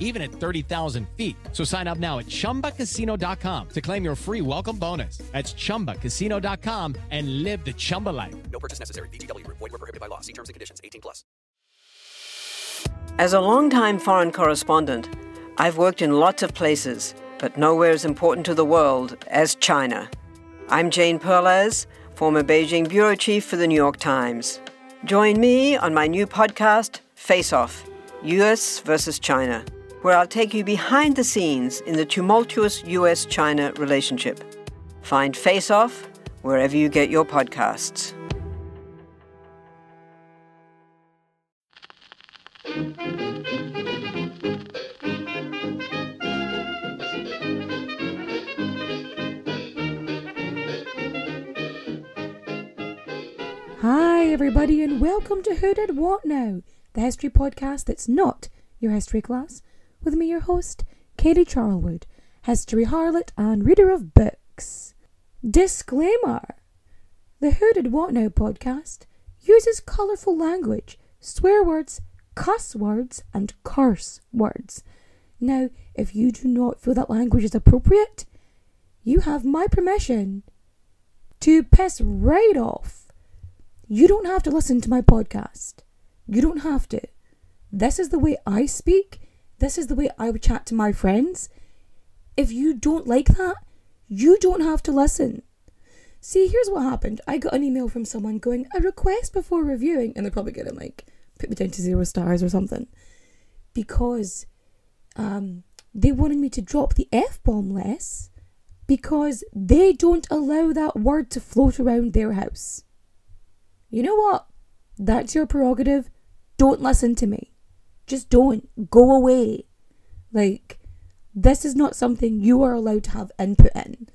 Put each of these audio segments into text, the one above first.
even at 30,000 feet. So sign up now at chumbacasino.com to claim your free welcome bonus. That's chumbacasino.com and live the Chumba life. No purchase necessary. VGW Group. Void were prohibited by law. See terms and conditions. 18 plus. As a longtime foreign correspondent, I've worked in lots of places, but nowhere as important to the world as China. I'm Jane Perlez, former Beijing bureau chief for the New York Times. Join me on my new podcast, Face Off US versus China, where I'll take you behind the scenes in the tumultuous US China relationship. Find Face Off wherever you get your podcasts. Hi, everybody, and welcome to Who Did What Now, the history podcast that's not your history class, with me, your host, Katie Charlwood, history harlot and reader of books. Disclaimer The Who Did What Now podcast uses colourful language, swear words, cuss words, and curse words. Now, if you do not feel that language is appropriate, you have my permission to piss right off. You don't have to listen to my podcast. You don't have to. This is the way I speak. This is the way I would chat to my friends. If you don't like that, you don't have to listen. See, here's what happened. I got an email from someone going, a request before reviewing, and they're probably going to like put me down to zero stars or something. Because um, they wanted me to drop the F bomb less because they don't allow that word to float around their house. You know what? That's your prerogative. Don't listen to me. Just don't. Go away. Like, this is not something you are allowed to have input in.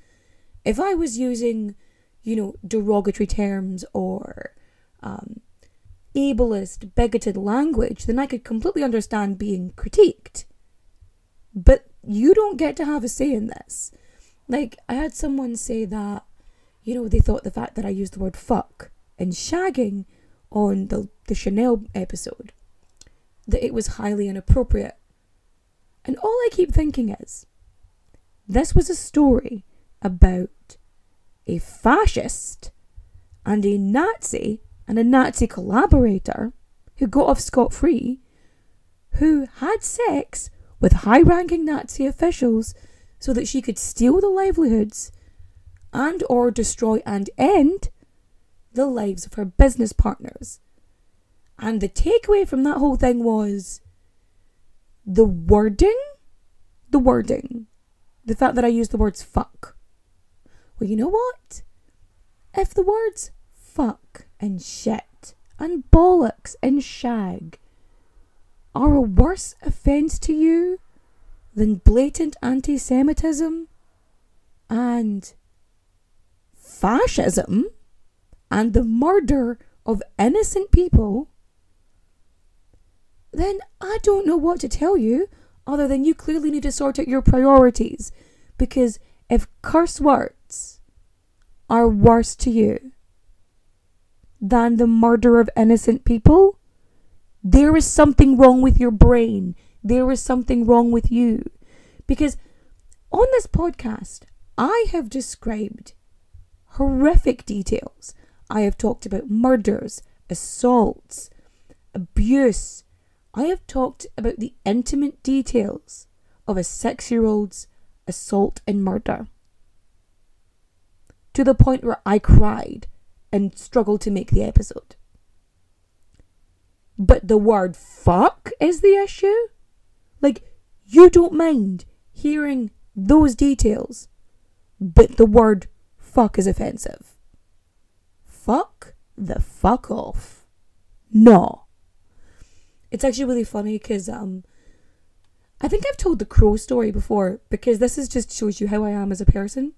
If I was using, you know, derogatory terms or um, ableist, bigoted language, then I could completely understand being critiqued. But you don't get to have a say in this. Like, I had someone say that, you know, they thought the fact that I used the word fuck and shagging on the, the Chanel episode, that it was highly inappropriate. And all I keep thinking is, this was a story about a fascist and a Nazi and a Nazi collaborator who got off scot free, who had sex with high ranking Nazi officials so that she could steal the livelihoods and or destroy and end the lives of her business partners. And the takeaway from that whole thing was the wording, the wording, the fact that I used the words fuck. Well, you know what? If the words fuck and shit and bollocks and shag are a worse offence to you than blatant anti Semitism and fascism and the murder of innocent people, then I don't know what to tell you other than you clearly need to sort out your priorities. Because if curse words are worse to you than the murder of innocent people, there is something wrong with your brain. There is something wrong with you. Because on this podcast, I have described horrific details. I have talked about murders, assaults, abuse. I have talked about the intimate details of a six year old's assault and murder. To the point where I cried and struggled to make the episode. But the word fuck is the issue? Like, you don't mind hearing those details, but the word fuck is offensive. Fuck the fuck off. No. It's actually really funny because um, I think I've told the crow story before because this is just shows you how I am as a person.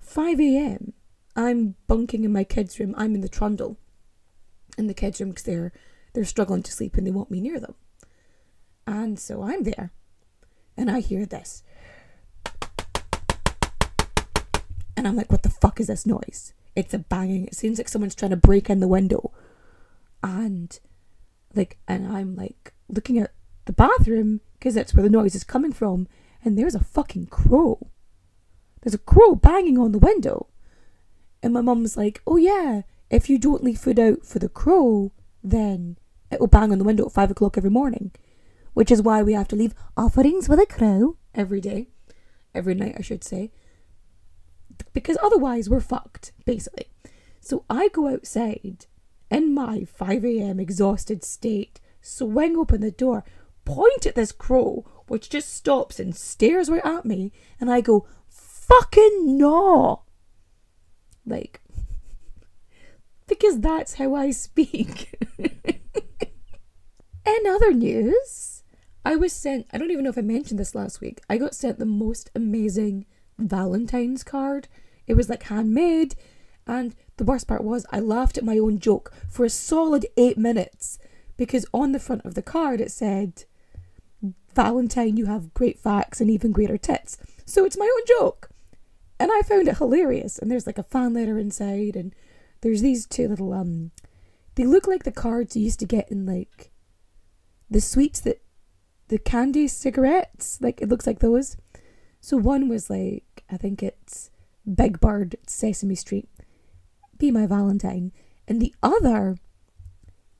5 a.m. I'm bunking in my kids' room. I'm in the trundle in the kids' room because they're they're struggling to sleep and they want me near them. And so I'm there, and I hear this, and I'm like, "What the fuck is this noise?" It's a banging. It seems like someone's trying to break in the window, and like, and I'm like looking at the bathroom because that's where the noise is coming from, and there's a fucking crow. There's a crow banging on the window. And my mum's like, oh yeah, if you don't leave food out for the crow, then it will bang on the window at five o'clock every morning. Which is why we have to leave offerings for the crow every day. Every night, I should say. Because otherwise, we're fucked, basically. So I go outside in my 5am exhausted state, swing open the door, point at this crow, which just stops and stares right at me, and I go, fucking no! Like, because that's how I speak. In other news, I was sent, I don't even know if I mentioned this last week, I got sent the most amazing Valentine's card. It was like handmade, and the worst part was I laughed at my own joke for a solid eight minutes because on the front of the card it said, Valentine, you have great facts and even greater tits. So it's my own joke. And I found it hilarious. And there's like a fan letter inside, and there's these two little um they look like the cards you used to get in like the sweets that the candy cigarettes. Like it looks like those. So one was like I think it's Big Bird Sesame Street. Be my Valentine. And the other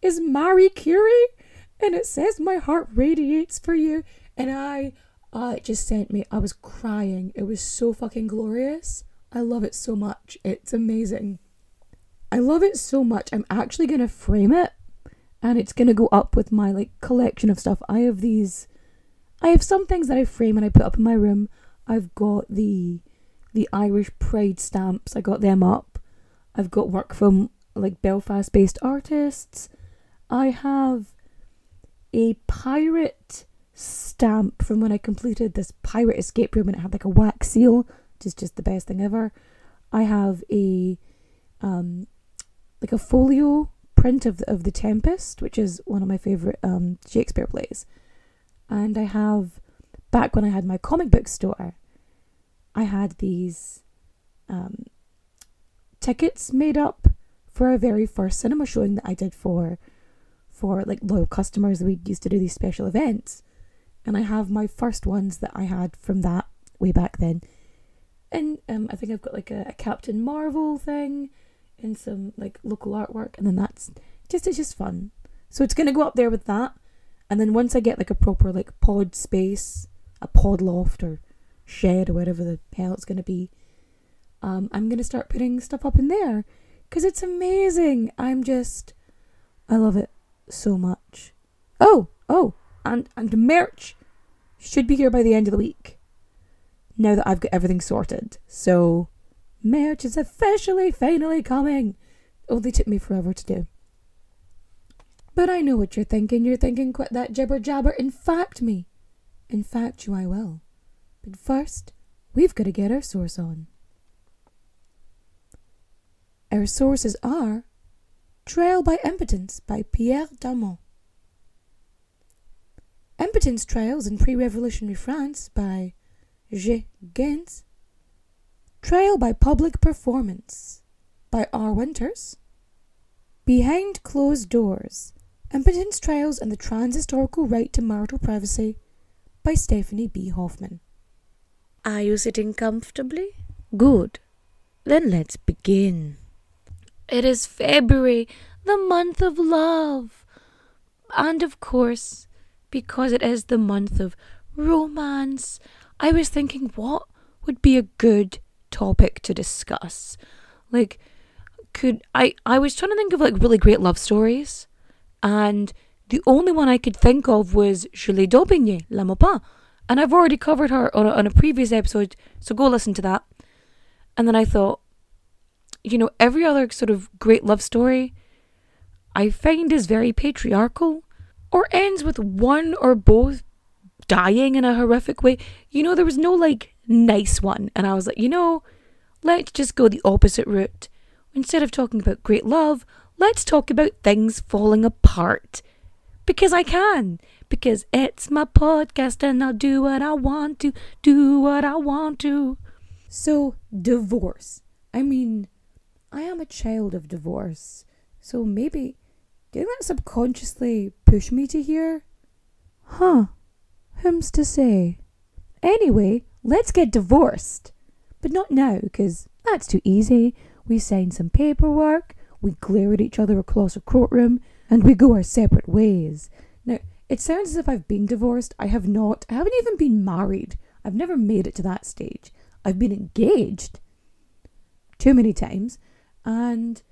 is Marie Curie and it says my heart radiates for you and I uh, it just sent me I was crying. It was so fucking glorious. I love it so much. It's amazing. I love it so much. I'm actually to frame it and it's to go up with my like collection of stuff. I have these I have some things that I frame and I put up in my room. I've got the the Irish Pride stamps. I got them up. I've got work from like Belfast based artists. I have a pirate stamp from when I completed this pirate escape room and it had like a wax seal, which is just the best thing ever. I have a um like a folio print of the, of the Tempest, which is one of my favorite um Shakespeare plays. And I have back when I had my comic book store, I had these um tickets made up for a very first cinema showing that I did for for like loyal customers. We used to do these special events, and I have my first ones that I had from that way back then. And um, I think I've got like a, a Captain Marvel thing and some like local artwork, and then that's just it's just fun. So it's gonna go up there with that, and then once I get like a proper like pod space, a pod loft or shed or whatever the hell it's gonna be, um, I'm gonna start putting stuff up in there because it's amazing. I'm just, I love it so much. Oh, oh, and and merch should be here by the end of the week. Now that I've got everything sorted. So merch is officially finally coming. Only took me forever to do. But I know what you're thinking. You're thinking, quit that jibber jabber. In fact, me. In fact, you I will. But first, we've got to get our source on. Our sources are Trial by Impotence by Pierre Darmon. Impotence Trials in Pre-Revolutionary France by G. Gens. Trial by Public Performance by R. Winters. Behind Closed Doors Impotence Trials and the Transhistorical Right to Marital Privacy by Stephanie B. Hoffman. Are you sitting comfortably? Good. Then let's begin. It is February, the month of love. And of course, because it is the month of romance, I was thinking what would be a good topic to discuss. Like, could I? I was trying to think of like really great love stories, and the only one I could think of was Julie d'Aubigny, La Maupin. And I've already covered her on a, on a previous episode, so go listen to that. And then I thought, you know, every other sort of great love story I find is very patriarchal or ends with one or both dying in a horrific way. You know, there was no like nice one. And I was like, you know, let's just go the opposite route. Instead of talking about great love, let's talk about things falling apart. Because I can. Because it's my podcast and I'll do what I want to, do what I want to. So, divorce. I mean, I am a child of divorce. So maybe didn't that subconsciously push me to here? Huh. Whom's to say? Anyway, let's get divorced. But not now, because that's too easy. We sign some paperwork, we glare at each other across a courtroom, and we go our separate ways. Now, it sounds as if I've been divorced. I have not. I haven't even been married. I've never made it to that stage. I've been engaged too many times and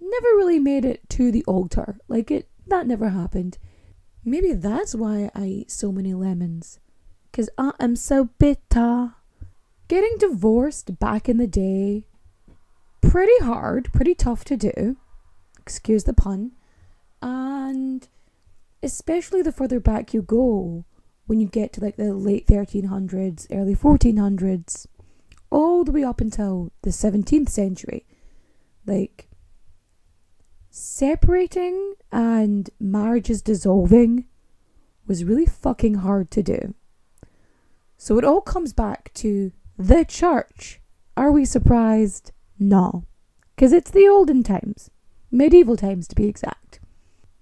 never really made it to the altar. Like it that never happened. Maybe that's why I eat so many lemons. Cause I am so bitter. Getting divorced back in the day, pretty hard, pretty tough to do. Excuse the pun. And especially the further back you go, when you get to like the late 1300s, early 1400s, all the way up until the 17th century. Like, separating and marriages dissolving was really fucking hard to do. So it all comes back to the church. Are we surprised? No. Because it's the olden times, medieval times to be exact.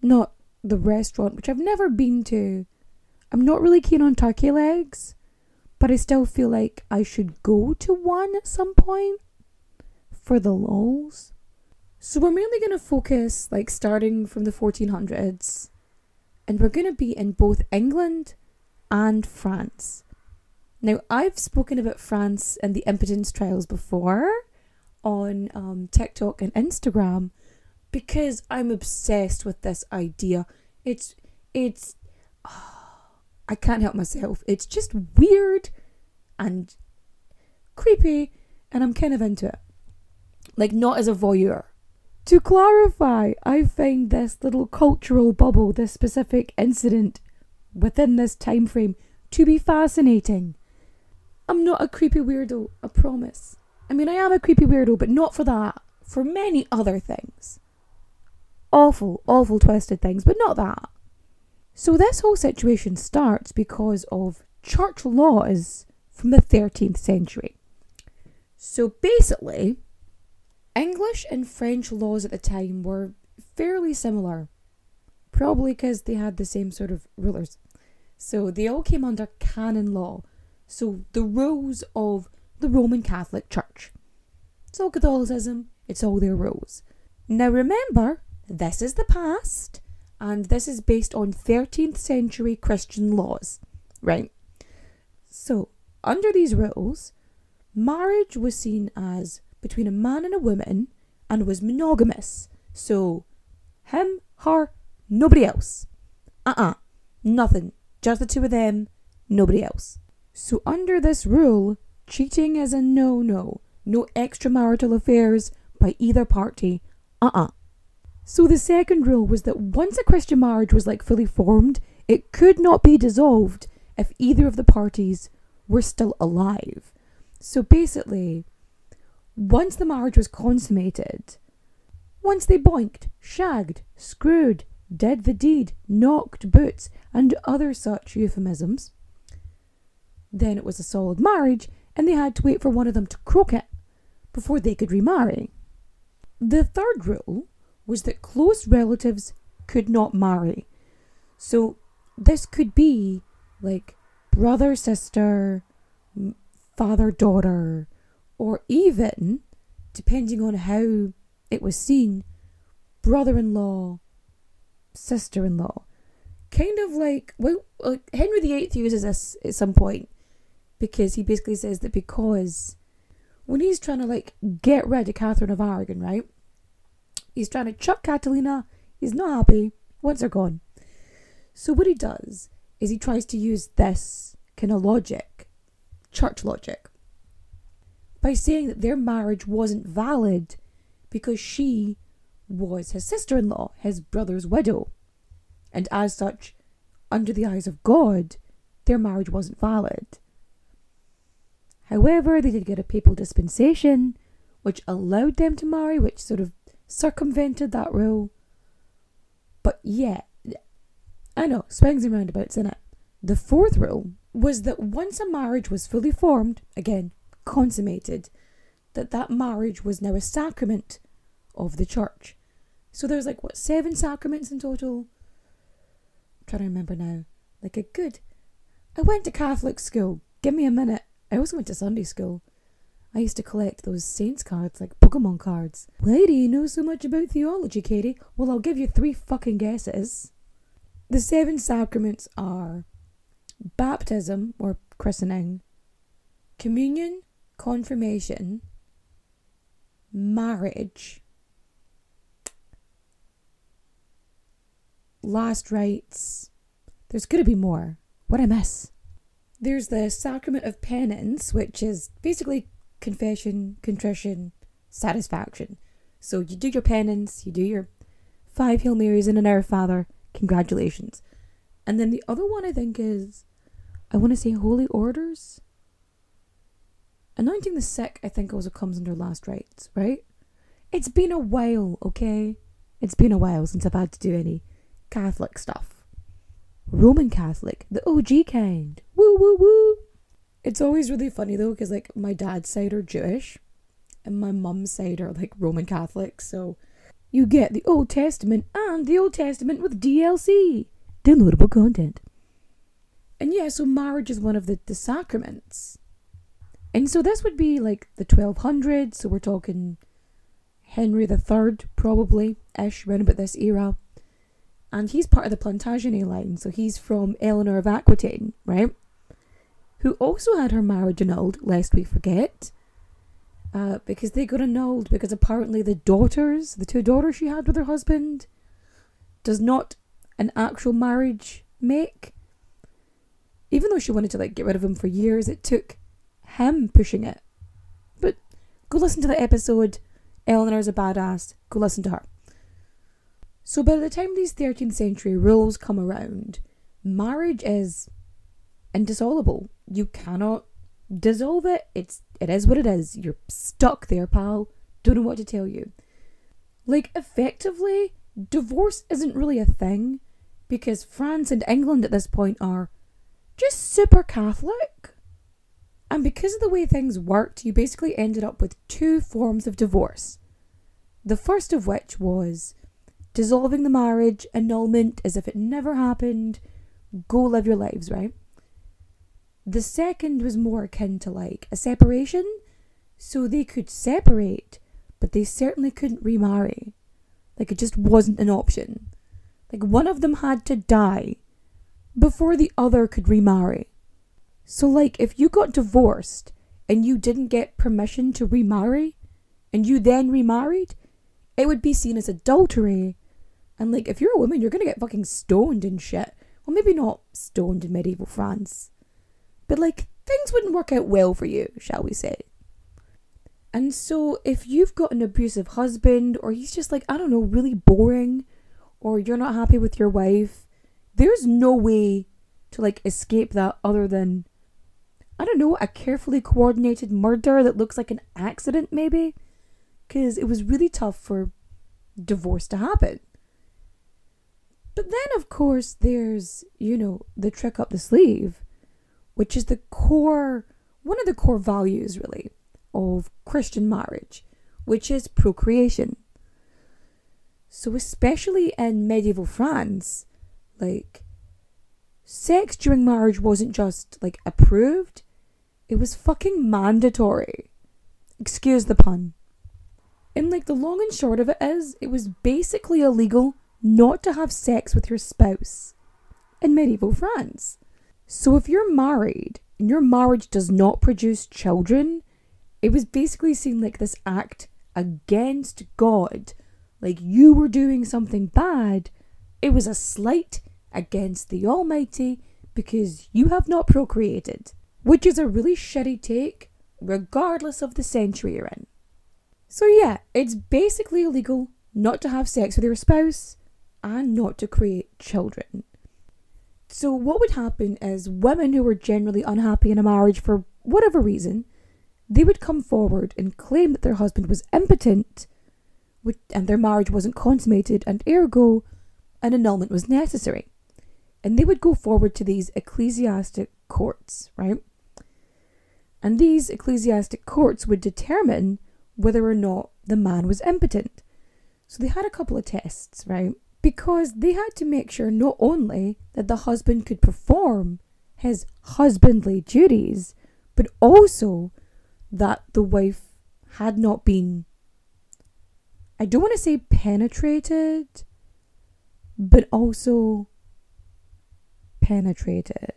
Not the restaurant, which I've never been to. I'm not really keen on turkey legs, but I still feel like I should go to one at some point for the lols. So we're mainly going to focus, like, starting from the 1400s, and we're going to be in both England and France. Now, I've spoken about France and the impotence trials before on um, TikTok and Instagram because I'm obsessed with this idea. It's, it's, oh, I can't help myself. It's just weird and creepy, and I'm kind of into it. Like, not as a voyeur. To clarify, I find this little cultural bubble, this specific incident within this time frame, to be fascinating. I'm not a creepy weirdo, I promise. I mean, I am a creepy weirdo, but not for that. For many other things. Awful, awful twisted things, but not that. So, this whole situation starts because of church laws from the 13th century. So, basically, English and French laws at the time were fairly similar, probably because they had the same sort of rulers. So, they all came under canon law so, the rules of the Roman Catholic Church. It's all Catholicism, it's all their rules. Now, remember, this is the past, and this is based on 13th century Christian laws, right? So, under these rules, marriage was seen as between a man and a woman and was monogamous. So, him, her, nobody else. Uh uh nothing. Just the two of them, nobody else. So, under this rule, cheating is a no no. No extramarital affairs by either party. Uh uh So, the second rule was that once a Christian marriage was like fully formed, it could not be dissolved if either of the parties were still alive. So, basically, once the marriage was consummated, once they boinked, shagged, screwed, did the deed, knocked boots, and other such euphemisms, then it was a solid marriage, and they had to wait for one of them to croak it before they could remarry. The third rule was that close relatives could not marry. So this could be like brother, sister, father, daughter, or even, depending on how it was seen, brother in law, sister in law. Kind of like, well, like Henry VIII uses this at some point because he basically says that because when he's trying to like get rid of Catherine of Aragon, right? He's trying to chuck Catalina. He's not happy. Once they're gone. So what he does is he tries to use this kind of logic, church logic, by saying that their marriage wasn't valid because she was his sister in law, his brother's widow. And as such, under the eyes of God, their marriage wasn't valid. However, they did get a papal dispensation, which allowed them to marry, which sort of circumvented that rule. But yeah, I know, swings and roundabouts in it. The fourth rule was that once a marriage was fully formed, again, consummated, that that marriage was now a sacrament of the church. So there's like, what, seven sacraments in total? I'm trying to remember now. Like a good. I went to Catholic school. Give me a minute. I also went to Sunday school. I used to collect those saints cards, like Pokemon cards. Why do you know so much about theology, Katie? Well, I'll give you three fucking guesses. The seven sacraments are baptism or christening, communion, confirmation, marriage, last rites. There's going to be more. What I miss? There's the sacrament of penance, which is basically confession, contrition, satisfaction. So you do your penance, you do your five Hail Marys and an Our Father. Congratulations. And then the other one I think is, I want to say holy orders. Anointing the sick, I think also comes under last rites, right? It's been a while, okay? It's been a while since I've had to do any Catholic stuff. Roman Catholic, the OG kind. Woo woo woo. It's always really funny though, because like my dad's side are Jewish, and my mum's side are like Roman Catholic, so you get the Old Testament and the Old Testament with DLC, downloadable content. And yeah, so marriage is one of the, the sacraments. And so this would be like the 1200s, so we're talking Henry III, probably ish, around about this era. And he's part of the Plantagenet line, so he's from Eleanor of Aquitaine, right? Who also had her marriage annulled, lest we forget. Uh, because they got annulled because apparently the daughters, the two daughters she had with her husband, does not an actual marriage make. Even though she wanted to like get rid of him for years, it took him pushing it. But go listen to the episode. Eleanor's a badass. Go listen to her. So by the time these 13th century rules come around, marriage is indissoluble. You cannot dissolve it. It's it is what it is. You're stuck there, pal. Don't know what to tell you. Like effectively, divorce isn't really a thing because France and England at this point are just super Catholic. And because of the way things worked, you basically ended up with two forms of divorce. The first of which was dissolving the marriage, annulment as if it never happened, go live your lives, right? The second was more akin to like a separation, so they could separate, but they certainly couldn't remarry. Like it just wasn't an option. Like one of them had to die before the other could remarry. So, like, if you got divorced and you didn't get permission to remarry, and you then remarried, it would be seen as adultery. And, like, if you're a woman, you're gonna get fucking stoned and shit. Well, maybe not stoned in medieval France, but, like, things wouldn't work out well for you, shall we say. And so, if you've got an abusive husband, or he's just like, I don't know, really boring, or you're not happy with your wife, there's no way to like escape that other than I don't know, a carefully coordinated murder that looks like an accident maybe cuz it was really tough for divorce to happen. But then of course there's, you know, the trick up the sleeve, which is the core one of the core values really of Christian marriage, which is procreation. So especially in medieval France, like, sex during marriage wasn't just, like, approved, it was fucking mandatory. Excuse the pun. And, like, the long and short of it is, it was basically illegal not to have sex with your spouse in medieval France. So if you're married and your marriage does not produce children, it was basically seen like this act against God. Like you were doing something bad. It was a slight against the Almighty because you have not procreated, which is a really shitty take, regardless of the century you're in. So, yeah, it's basically illegal not to have sex with your spouse and not to create children. So, what would happen is women who were generally unhappy in a marriage for whatever reason, they would come forward and claim that their husband was impotent and their marriage wasn't consummated, and ergo, an annulment was necessary. And they would go forward to these ecclesiastic courts, right? And these ecclesiastic courts would determine whether or not the man was impotent. So they had a couple of tests, right? Because they had to make sure not only that the husband could perform his husbandly duties, but also that the wife had not been, I don't want to say penetrated, but also penetrated.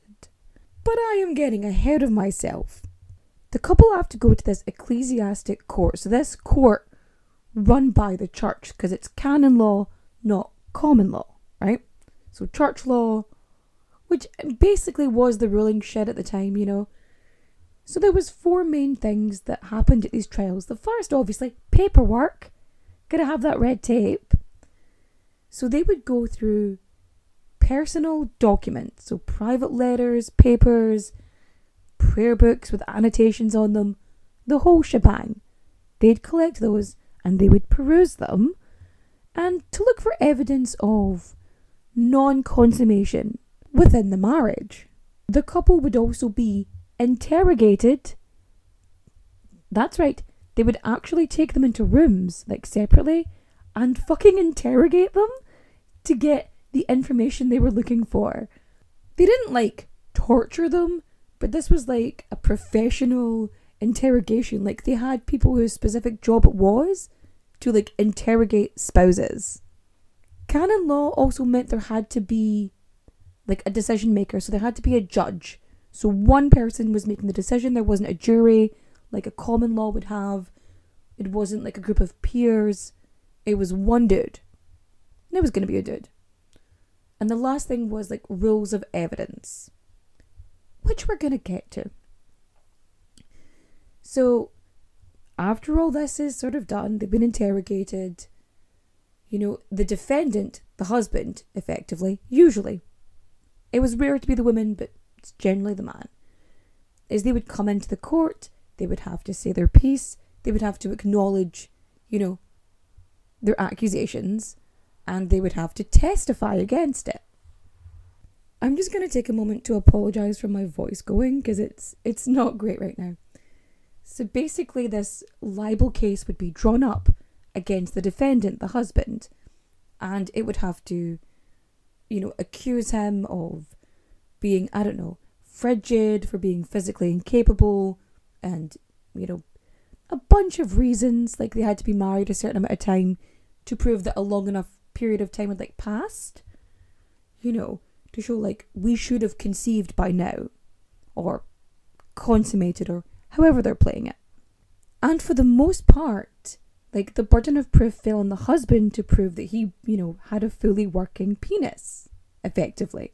But I am getting ahead of myself. The couple have to go to this ecclesiastic court. So, this court run by the church because it's canon law, not common law, right? So, church law, which basically was the ruling shit at the time, you know. So there was four main things that happened at these trials. The first, obviously, paperwork. Gotta have that red tape. So they would go through personal documents, so private letters, papers, prayer books with annotations on them, the whole shebang. They'd collect those and they would peruse them and to look for evidence of non consummation within the marriage. The couple would also be interrogated. That's right, they would actually take them into rooms, like separately, and fucking interrogate them to get the information they were looking for. They didn't like torture them, but this was like a professional interrogation. Like they had people whose specific job it was to like interrogate spouses. Canon law also meant there had to be like a decision maker, so there had to be a judge so one person was making the decision. There wasn't a jury like a common law would have. It wasn't like a group of peers. It was one dude. And it was going to be a dude. And the last thing was like rules of evidence, which we're going to get to. So, after all this is sort of done, they've been interrogated. You know, the defendant, the husband, effectively, usually. It was rare to be the woman, but it's generally the man, is they would come into the court, they would have to say their piece, they would have to acknowledge, you know, their accusations, and they would have to testify against it. I'm just going to take a moment to apologize for my voice going because it's it's not great right now. So basically this libel case would be drawn up against the defendant, the husband, and it would have to you know accuse him of being, I don't know, frigid, for being physically incapable, and, you know, a bunch of reasons. Like they had to be married a certain amount of time to prove that a long enough period of time had like passed. You know, to show like we should have conceived by now, or consummated, or however they're playing it. And for the most part, like the burden of proof fell on the husband to prove that he, you know, had a fully working penis, effectively.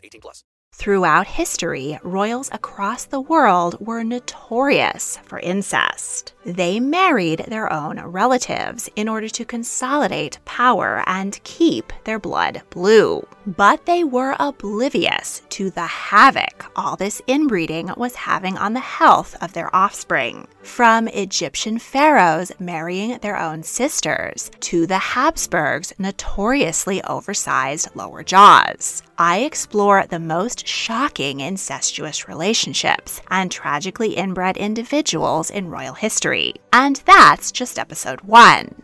18 plus. Throughout history, royals across the world were notorious for incest. They married their own relatives in order to consolidate power and keep their blood blue. But they were oblivious to the havoc all this inbreeding was having on the health of their offspring. From Egyptian pharaohs marrying their own sisters to the Habsburgs' notoriously oversized lower jaws. I explore the most shocking incestuous relationships and tragically inbred individuals in royal history. And that's just episode one.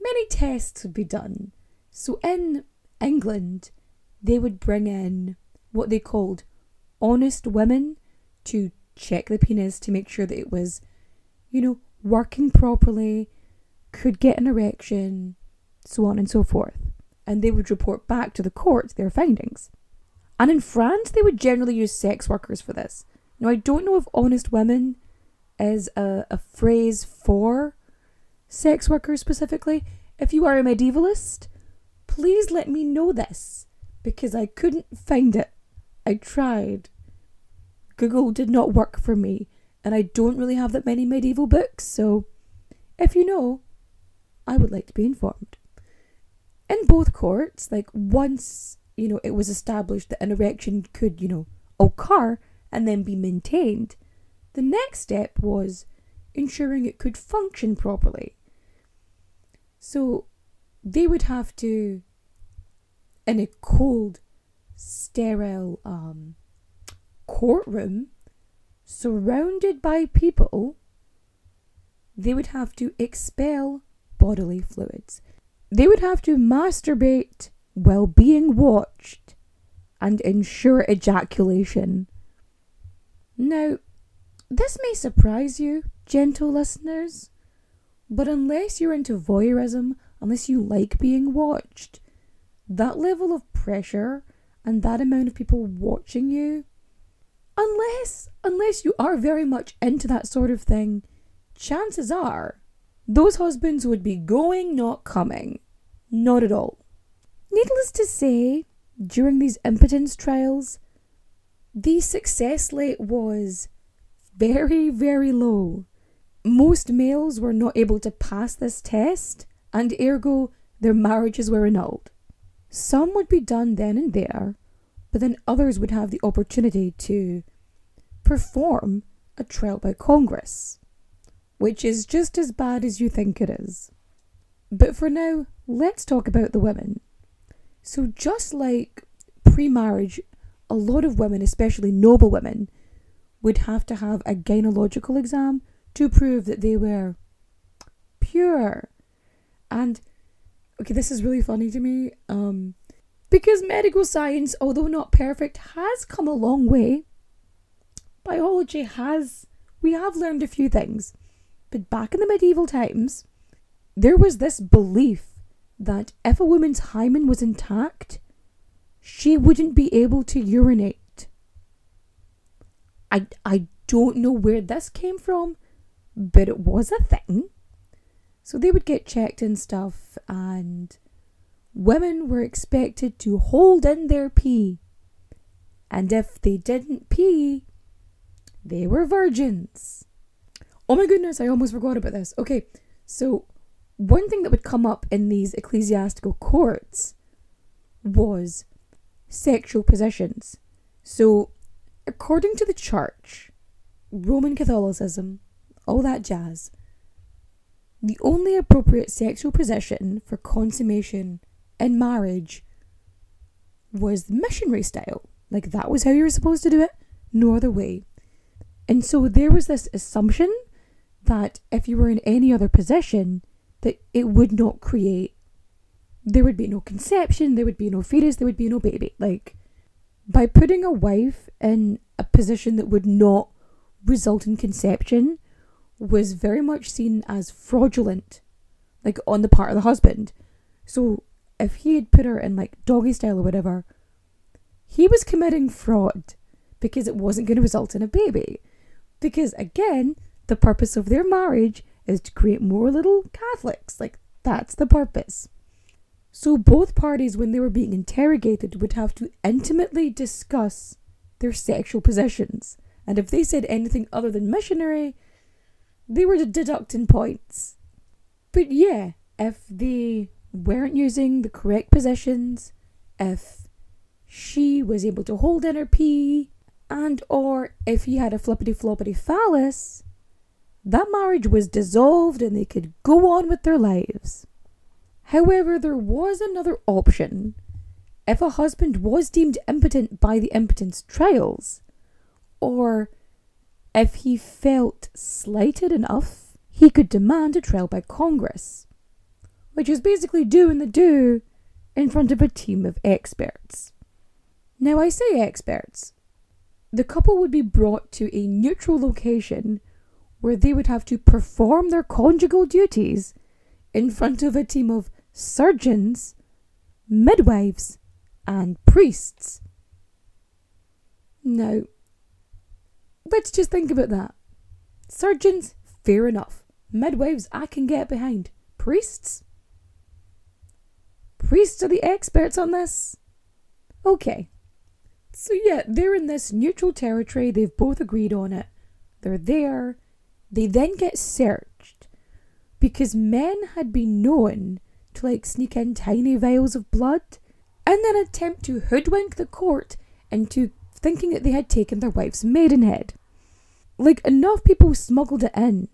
many tests would be done. So in England, they would bring in what they called honest women to check the penis to make sure that it was, you know, working properly, could get an erection, so on and so forth. And they would report back to the court their findings. And in France, they would generally use sex workers for this. Now, I don't know if honest women is a, a phrase for sex workers specifically. If you are a medievalist, please let me know this because I couldn't find it. I tried. Google did not work for me, and I don't really have that many medieval books, so if you know, I would like to be informed. In both courts, like once, you know, it was established that an erection could, you know, occur and then be maintained, the next step was ensuring it could function properly. So they would have to, in a cold, sterile um, courtroom, surrounded by people, they would have to expel bodily fluids. They would have to masturbate while being watched and ensure ejaculation. Now, this may surprise you, gentle listeners, but unless you're into voyeurism, unless you like being watched, that level of pressure and that amount of people watching you, unless unless you are very much into that sort of thing, chances are those husbands would be going not coming. Not at all. Needless to say, during these impotence trials, the success rate was very, very low. Most males were not able to pass this test, and ergo, their marriages were annulled. Some would be done then and there, but then others would have the opportunity to perform a trial by Congress, which is just as bad as you think it is. But for now, let's talk about the women. So, just like pre marriage, a lot of women, especially noble women, would have to have a gynecological exam to prove that they were pure. And okay, this is really funny to me. Um, because medical science, although not perfect, has come a long way. Biology has, we have learned a few things. But back in the medieval times, there was this belief that if a woman's hymen was intact, she wouldn't be able to urinate. I, I don't know where this came from, but it was a thing. So they would get checked and stuff, and women were expected to hold in their pee. And if they didn't pee, they were virgins. Oh my goodness, I almost forgot about this. Okay, so one thing that would come up in these ecclesiastical courts was sexual positions. So, according to the church, Roman Catholicism, all that jazz, the only appropriate sexual position for consummation in marriage was missionary style. Like, that was how you were supposed to do it, no other way. And so there was this assumption that if you were in any other position, that it would not create there would be no conception, there would be no fetus, there would be no baby. Like by putting a wife in a position that would not result in conception was very much seen as fraudulent, like on the part of the husband. So if he had put her in like doggy style or whatever, he was committing fraud because it wasn't going to result in a baby. Because again, the purpose of their marriage is to create more little Catholics. Like, that's the purpose. So, both parties, when they were being interrogated, would have to intimately discuss their sexual positions. And if they said anything other than missionary, they were deducting points. But yeah, if they weren't using the correct positions, if she was able to hold in her pee, and or if he had a flippity floppity phallus, that marriage was dissolved and they could go on with their lives. However, there was another option. If a husband was deemed impotent by the impotence trials, or if he felt slighted enough, he could demand a trial by Congress, which is basically doing the do in front of a team of experts. Now, I say experts. The couple would be brought to a neutral location where they would have to perform their conjugal duties in front of a team of surgeons, midwives, and priests. Now, let's just think about that. Surgeons, fair enough. Midwives, I can get behind. Priests? Priests are the experts on this. Okay. So, yeah, they're in this neutral territory. They've both agreed on it. They're there. They then get searched because men had been known to like sneak in tiny vials of blood and then attempt to hoodwink the court into thinking that they had taken their wife's maidenhead. Like, enough people smuggled it in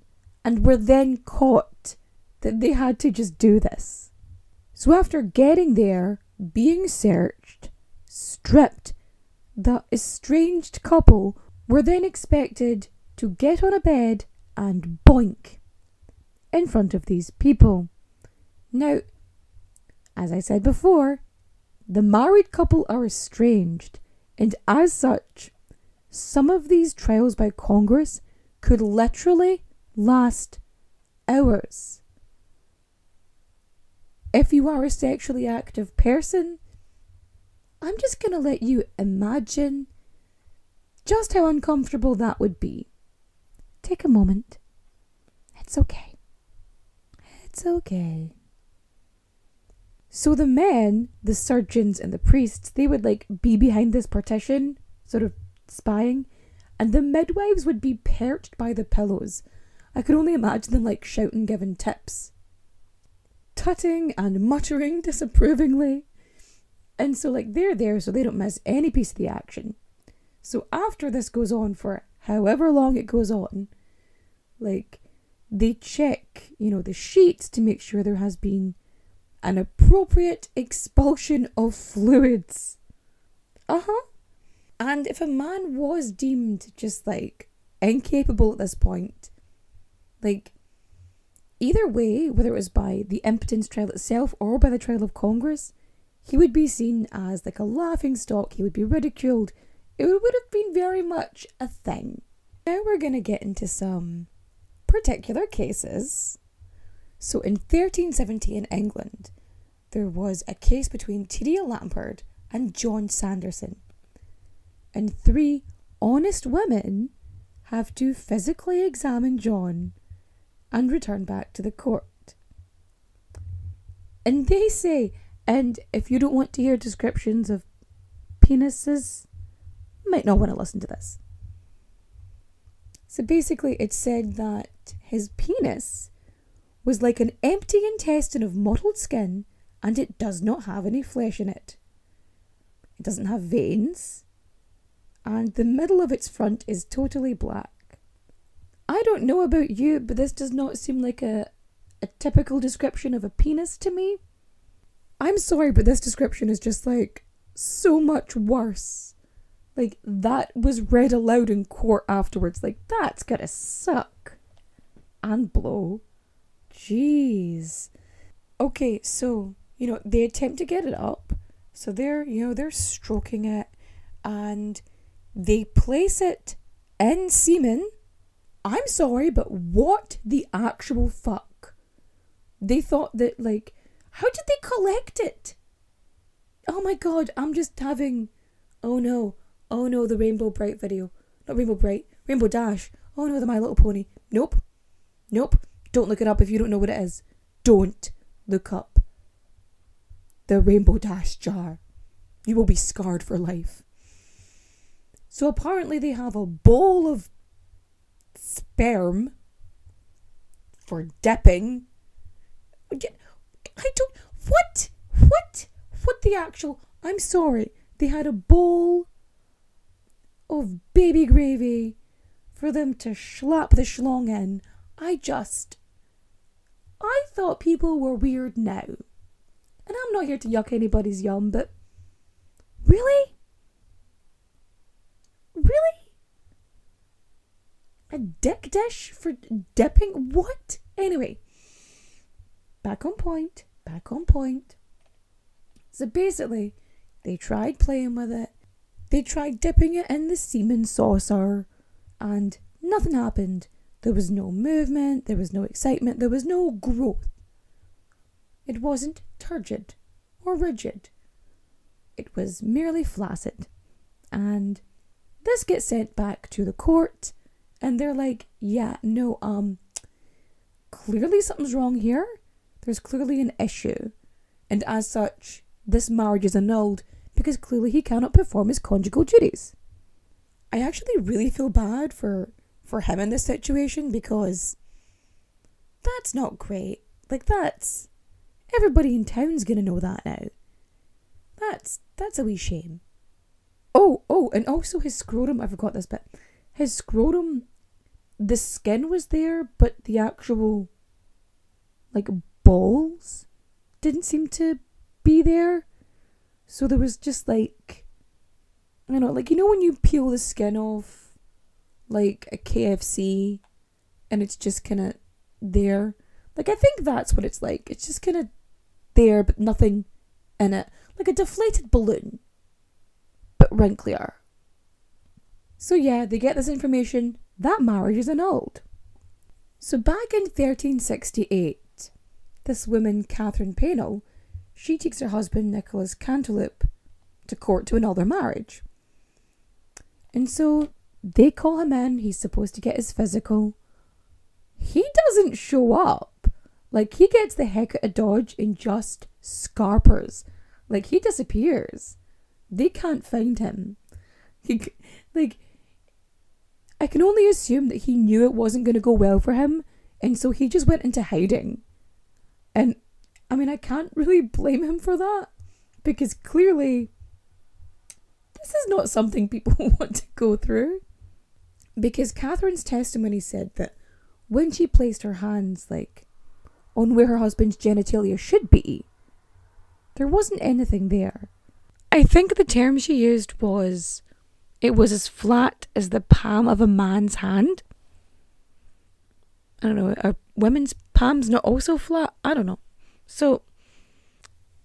and were then caught that they had to just do this. So, after getting there, being searched, stripped, the estranged couple were then expected to get on a bed and boink in front of these people. Now, as I said before, the married couple are estranged, and as such, some of these trials by Congress could literally last hours. If you are a sexually active person, I'm just going to let you imagine just how uncomfortable that would be. Take a moment. It's okay. It's okay. So the men, the surgeons and the priests, they would like be behind this partition, sort of spying, and the midwives would be perched by the pillows. I could only imagine them like shouting, giving tips, tutting and muttering disapprovingly. And so, like, they're there so they don't miss any piece of the action. So, after this goes on for however long it goes on, like, they check, you know, the sheets to make sure there has been an appropriate expulsion of fluids. Uh huh. And if a man was deemed just like incapable at this point, like either way, whether it was by the impotence trial itself or by the trial of Congress, he would be seen as like a laughing stock, he would be ridiculed. It would have been very much a thing. Now we're going to get into some particular cases so in 1370 in England, there was a case between T.D. Lampard and John Sanderson. And three honest women have to physically examine John and return back to the court. And they say, and if you don't want to hear descriptions of penises, you might not want to listen to this. So basically, it said that his penis was like an empty intestine of mottled skin, and it does not have any flesh in it. It doesn't have veins, and the middle of its front is totally black. I don't know about you, but this does not seem like a, a typical description of a penis to me. I'm sorry, but this description is just like so much worse. Like, that was read aloud in court afterwards. Like, that's gonna suck. And blow. Jeez. Okay, so, you know, they attempt to get it up. So they're, you know, they're stroking it and they place it in semen. I'm sorry, but what the actual fuck? They thought that, like, how did they collect it? Oh my god, I'm just having. Oh no, oh no, the Rainbow Brite video. Not Rainbow Brite, Rainbow Dash. Oh no, the My Little Pony. Nope. Nope. Don't look it up if you don't know what it is. Don't look up the Rainbow Dash jar. You will be scarred for life. So apparently they have a bowl of sperm for dipping. I don't. What? What? What the actual. I'm sorry. They had a bowl of baby gravy for them to slap the schlong in. I just. I thought people were weird now. And I'm not here to yuck anybody's yum, but. Really? Really? A dick dish for dipping? What? Anyway, back on point, back on point. So basically, they tried playing with it. They tried dipping it in the semen saucer, and nothing happened. There was no movement, there was no excitement, there was no growth. It wasn't turgid or rigid. It was merely flaccid. And this gets sent back to the court, and they're like, yeah, no, um, clearly something's wrong here. There's clearly an issue. And as such, this marriage is annulled because clearly he cannot perform his conjugal duties. I actually really feel bad for for him in this situation because that's not great. Like that's everybody in town's gonna know that now. That's that's a wee shame. Oh, oh, and also his scrotum, I forgot this bit. His scrotum the skin was there, but the actual like balls didn't seem to be there. So there was just like don't know, like you know when you peel the skin off like a KFC and it's just kind of there. Like I think that's what it's like. It's just kind of there but nothing in it, like a deflated balloon but wrinklier. So yeah, they get this information that marriage is annulled. So back in 1368, this woman, Catherine Paynell, she takes her husband, Nicholas Cantilupe, to court to annul their marriage. And so they call him in, he's supposed to get his physical. He doesn't show up. Like, he gets the heck out of Dodge and just scarpers. Like, he disappears. They can't find him. He, like, I can only assume that he knew it wasn't going to go well for him, and so he just went into hiding. And I mean, I can't really blame him for that because clearly this is not something people want to go through. Because Catherine's testimony said that when she placed her hands, like, on where her husband's genitalia should be, there wasn't anything there. I think the term she used was it was as flat as the palm of a man's hand. I don't know, are women's palms not also flat? I don't know. So,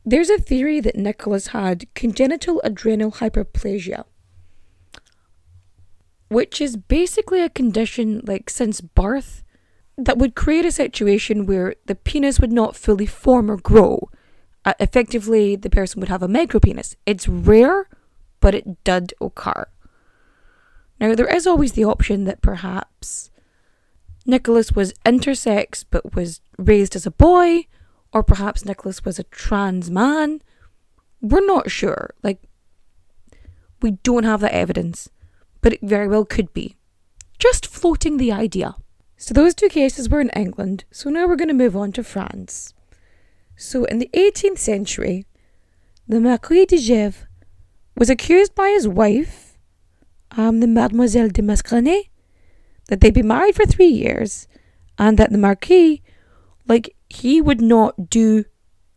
there's a theory that Nicholas had congenital adrenal hyperplasia, which is basically a condition like since birth that would create a situation where the penis would not fully form or grow. Uh, effectively, the person would have a micropenis. It's rare, but it did occur. Now, there is always the option that perhaps Nicholas was intersex but was raised as a boy, or perhaps Nicholas was a trans man. We're not sure. Like, we don't have that evidence, but it very well could be. Just floating the idea. So, those two cases were in England, so now we're going to move on to France. So, in the 18th century, the Marquis de Gesvres was accused by his wife um, the Mademoiselle de Mascarenhas that they'd be married for three years and that the Marquis, like, he would not do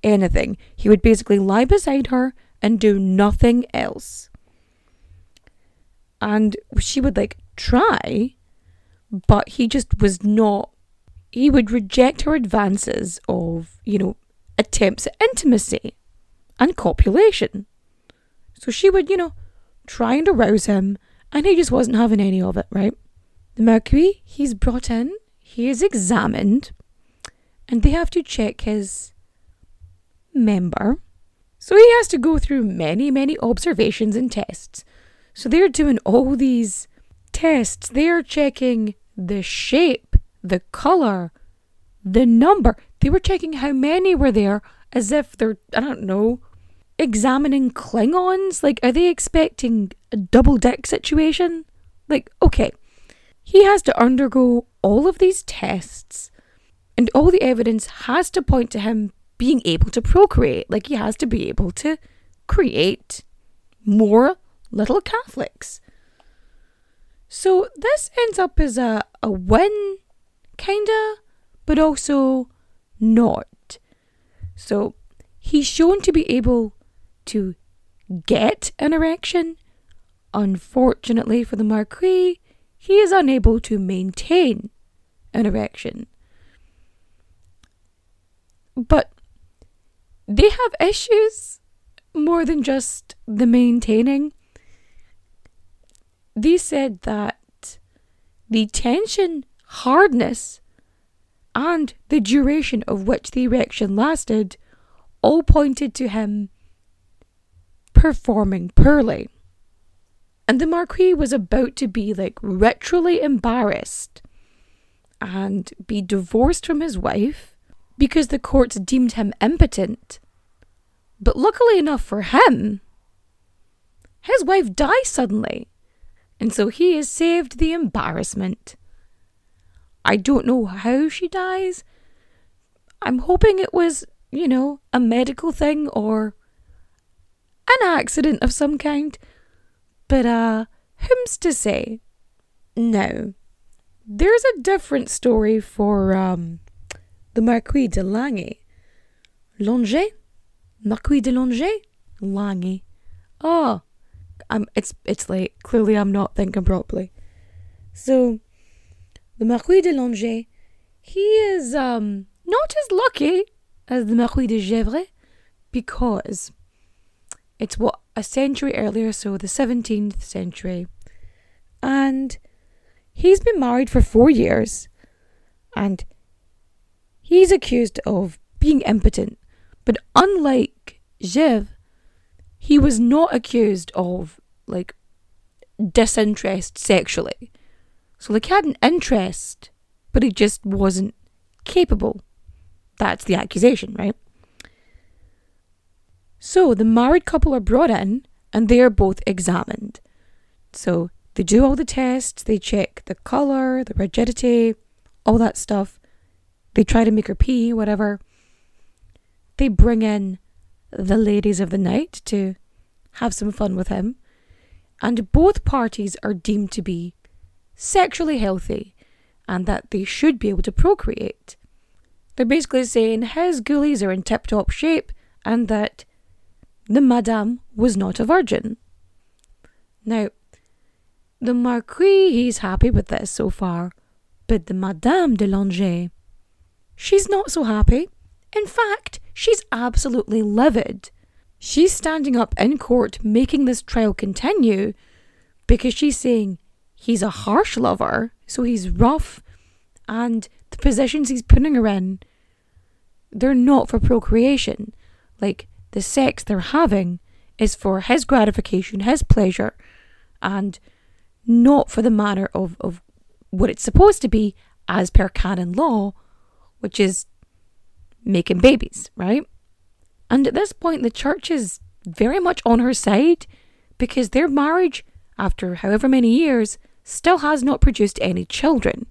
anything. He would basically lie beside her and do nothing else. And she would, like, try, but he just was not. He would reject her advances of, you know, attempts at intimacy and copulation. So she would, you know, try and arouse him and he just wasn't having any of it, right? The Marquis he's brought in, he is examined, and they have to check his member. So he has to go through many, many observations and tests. So they're doing all these tests. They're checking the shape, the colour, the number. They were checking how many were there as if they're, I don't know, examining Klingons? Like, are they expecting a double deck situation? Like, okay, he has to undergo all of these tests, and all the evidence has to point to him being able to procreate. Like, he has to be able to create more little Catholics. So, this ends up as a, a win, kinda, but also not. So, he's shown to be able to get an erection. Unfortunately for the Marquis, he is unable to maintain an erection. But they have issues more than just the maintaining. They said that the tension, hardness, and the duration of which the erection lasted all pointed to him performing poorly. And the Marquis was about to be like ritually embarrassed and be divorced from his wife because the courts deemed him impotent. But luckily enough for him, his wife dies suddenly, and so he is saved the embarrassment. I don't know how she dies. I'm hoping it was, you know, a medical thing or an accident of some kind. But, uh, whom's to say? No. There's a different story for, um, the Marquis de Lange. Lange? Marquis de Lange? Lange. Oh, I'm, it's, it's late. Clearly I'm not thinking properly. So, the Marquis de Lange, he is, um, not as lucky as the Marquis de Gesvres because it's what a century earlier, so the 17th century. And he's been married for four years and he's accused of being impotent. But unlike Gesvres, he was not accused of like disinterest sexually. So like he had an interest, but he just wasn't capable. That's the accusation, right? So the married couple are brought in and they are both examined. So they do all the tests, they check the colour, the rigidity, all that stuff. They try to make her pee, whatever. They bring in the ladies of the night to have some fun with him. And both parties are deemed to be sexually healthy and that they should be able to procreate. They're basically saying his ghoulies are in tip top shape and that the Madame was not a virgin. Now, the Marquis, he's happy with this so far, but the Madame de Lange, she's not so happy. In fact, she's absolutely livid. She's standing up in court making this trial continue because she's saying he's a harsh lover, so he's rough, and the positions he's putting her in, they're not for procreation. Like, the sex they're having is for his gratification, his pleasure, and not for the manner of, of what it's supposed to be as per canon law, which is making babies, right? And at this point, the church is very much on her side because their marriage, after however many years, still has not produced any children.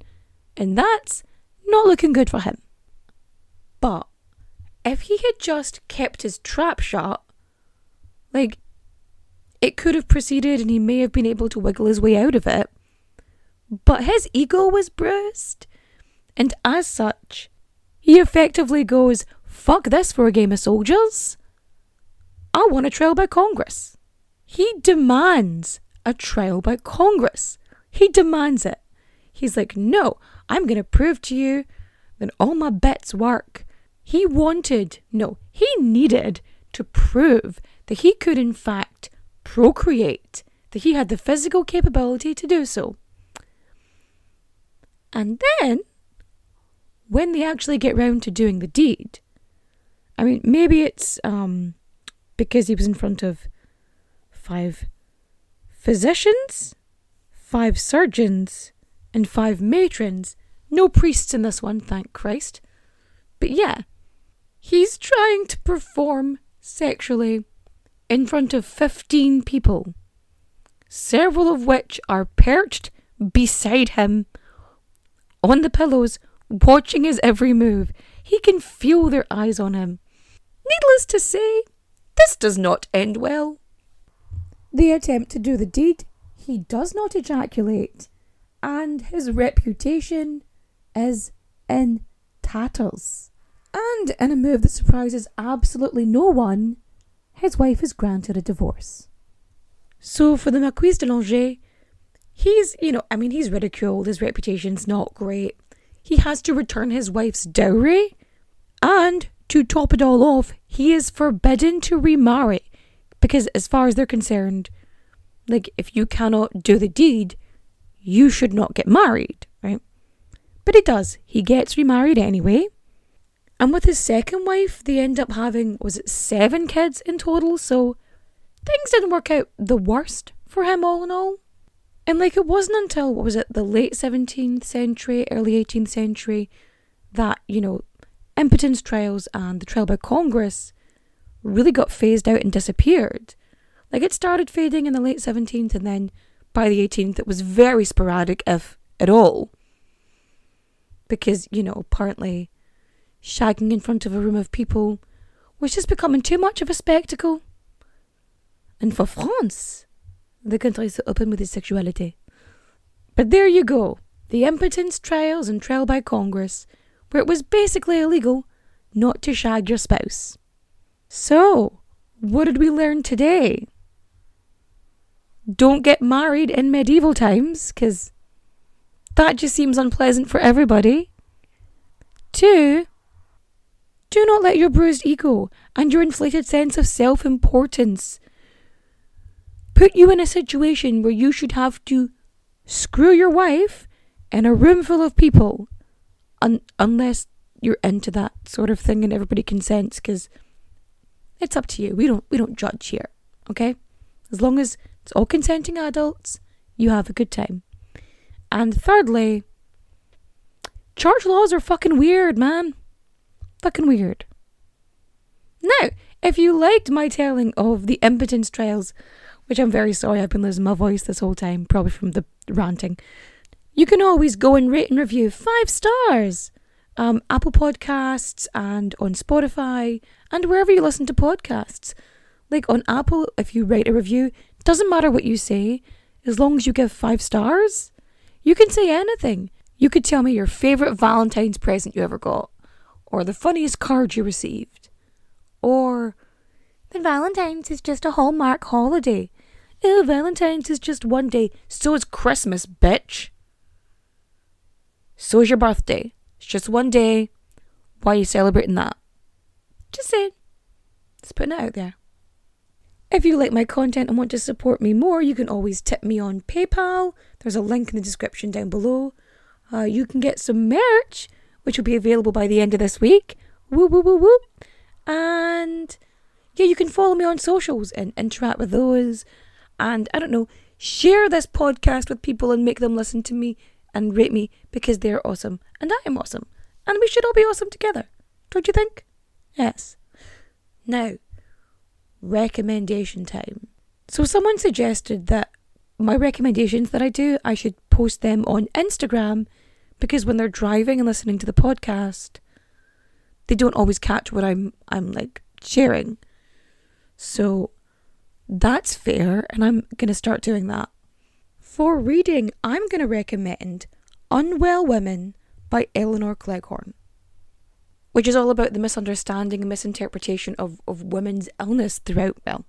And that's not looking good for him. But if he had just kept his trap shut, like, it could have proceeded and he may have been able to wiggle his way out of it. But his ego was bruised, and as such, he effectively goes, fuck this for a game of soldiers. I want a trial by Congress. He demands a trial by Congress. He demands it. He's like, no, I'm going to prove to you that all my bets work he wanted, no, he needed to prove that he could, in fact, procreate, that he had the physical capability to do so. And then, when they actually get round to doing the deed, I mean, maybe it's um, because he was in front of five physicians, five surgeons, and five matrons. No priests in this one, thank Christ. But yeah, He's trying to perform sexually in front of 15 people, several of which are perched beside him on the pillows, watching his every move. He can feel their eyes on him. Needless to say, this does not end well. They attempt to do the deed. He does not ejaculate, and his reputation is in tatters. And in a move that surprises absolutely no one, his wife is granted a divorce. So for the Marquis de Lange, he's, you know, I mean, he's ridiculed. His reputation's not great. He has to return his wife's dowry. And to top it all off, he is forbidden to remarry. Because, as far as they're concerned, like, if you cannot do the deed, you should not get married, right? But he does. He gets remarried anyway. And with his second wife, they end up having, was it seven kids in total? So things didn't work out the worst for him, all in all. And like it wasn't until, what was it, the late 17th century, early 18th century, that, you know, impotence trials and the trial by Congress really got phased out and disappeared. Like it started fading in the late 17th, and then by the 18th, it was very sporadic, if at all. Because, you know, apparently shagging in front of a room of people was just becoming too much of a spectacle. And for France, the country is open with its sexuality. But there you go, the impotence trials and trial by Congress, where it was basically illegal not to shag your spouse. So, what did we learn today? Don't get married in medieval times, because that just seems unpleasant for everybody. Two, do not let your bruised ego and your inflated sense of self importance put you in a situation where you should have to screw your wife in a room full of people un- unless you're into that sort of thing and everybody consents because it's up to you. We don't we don't judge here okay? As long as it's all consenting adults you have a good time. And thirdly church laws are fucking weird man Fucking weird. Now, if you liked my telling of the impotence trials, which I'm very sorry I've been losing my voice this whole time, probably from the ranting, you can always go and rate and review five stars. Um, Apple Podcasts and on Spotify and wherever you listen to podcasts. Like on Apple, if you write a review, doesn't matter what you say, as long as you give five stars. You can say anything. You could tell me your favourite Valentine's present you ever got or the funniest card you received, or that Valentine's is just a Hallmark holiday. Oh, Valentine's is just one day. So is Christmas, bitch. So is your birthday. It's just one day. Why are you celebrating that? Just saying. Just putting it out there. If you like my content and want to support me more, you can always tip me on PayPal. There's a link in the description down below. Uh, you can get some merch which will be available by the end of this week. Woo woo woo woo. And yeah, you can follow me on socials and interact with those. And I don't know, share this podcast with people and make them listen to me and rate me because they're awesome and I am awesome. And we should all be awesome together. Don't you think? Yes. Now, recommendation time. So someone suggested that my recommendations that I do, I should post them on Instagram because when they're driving and listening to the podcast, they don't always catch what I'm I'm like sharing. So that's fair and I'm going to start doing that. For reading, I'm going to recommend Unwell Women by Elinor Cleghorn, which is all about the misunderstanding and misinterpretation of, of women's illness throughout, well,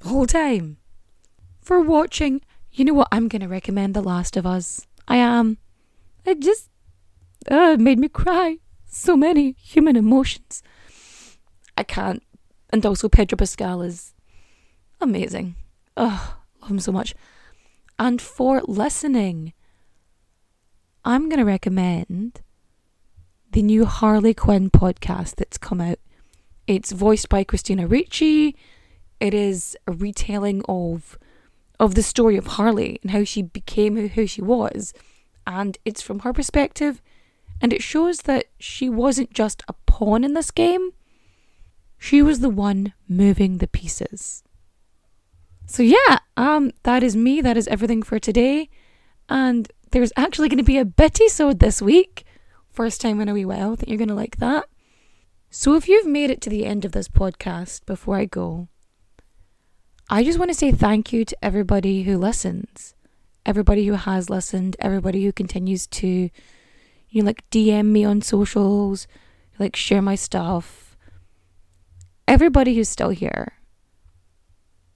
the whole time. For watching, you know what? I'm going to recommend The Last of Us. I am. It just uh, made me cry. So many human emotions. I can't. And also, Pedro Pascal is amazing. Oh, love him so much. And for listening, I'm going to recommend the new Harley Quinn podcast that's come out. It's voiced by Christina Ricci. It is a retelling of of the story of Harley and how she became who she was and it's from her perspective, and it shows that she wasn't just a pawn in this game, she was the one moving the pieces. So yeah, um, that is me. That is everything for today. And there's actually going to be a bitty sode this week. First time in a wee while. I think you're going to like that. So if you've made it to the end of this podcast before I go, I just want to say thank you to everybody who listens everybody who has listened, everybody who continues to, you know, like DM me on socials, like share my stuff, everybody who's still here.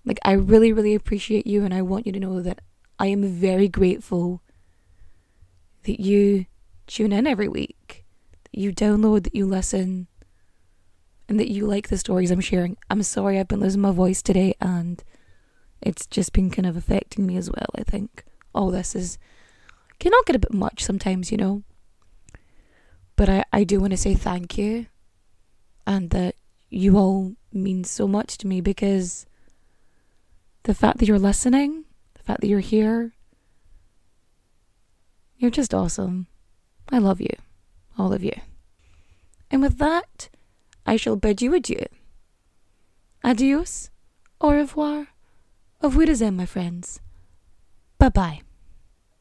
Like, I really, really appreciate you, and I want you to know that I am very grateful that you tune in every week, that you download, that you listen, and that you like the stories I'm sharing. I'm sorry I've been losing my voice today and it's just been kind of affecting me as well, I think. All this is cannot get a bit much sometimes, you know. But I, I do want to say thank you and that you all mean so much to me because the fact that you're listening, the fact that you're here, you're just awesome. I love you, all of you. And with that, I shall bid you adieu. Adios, au revoir, auf Wiedersehen, my friends. Bye bye.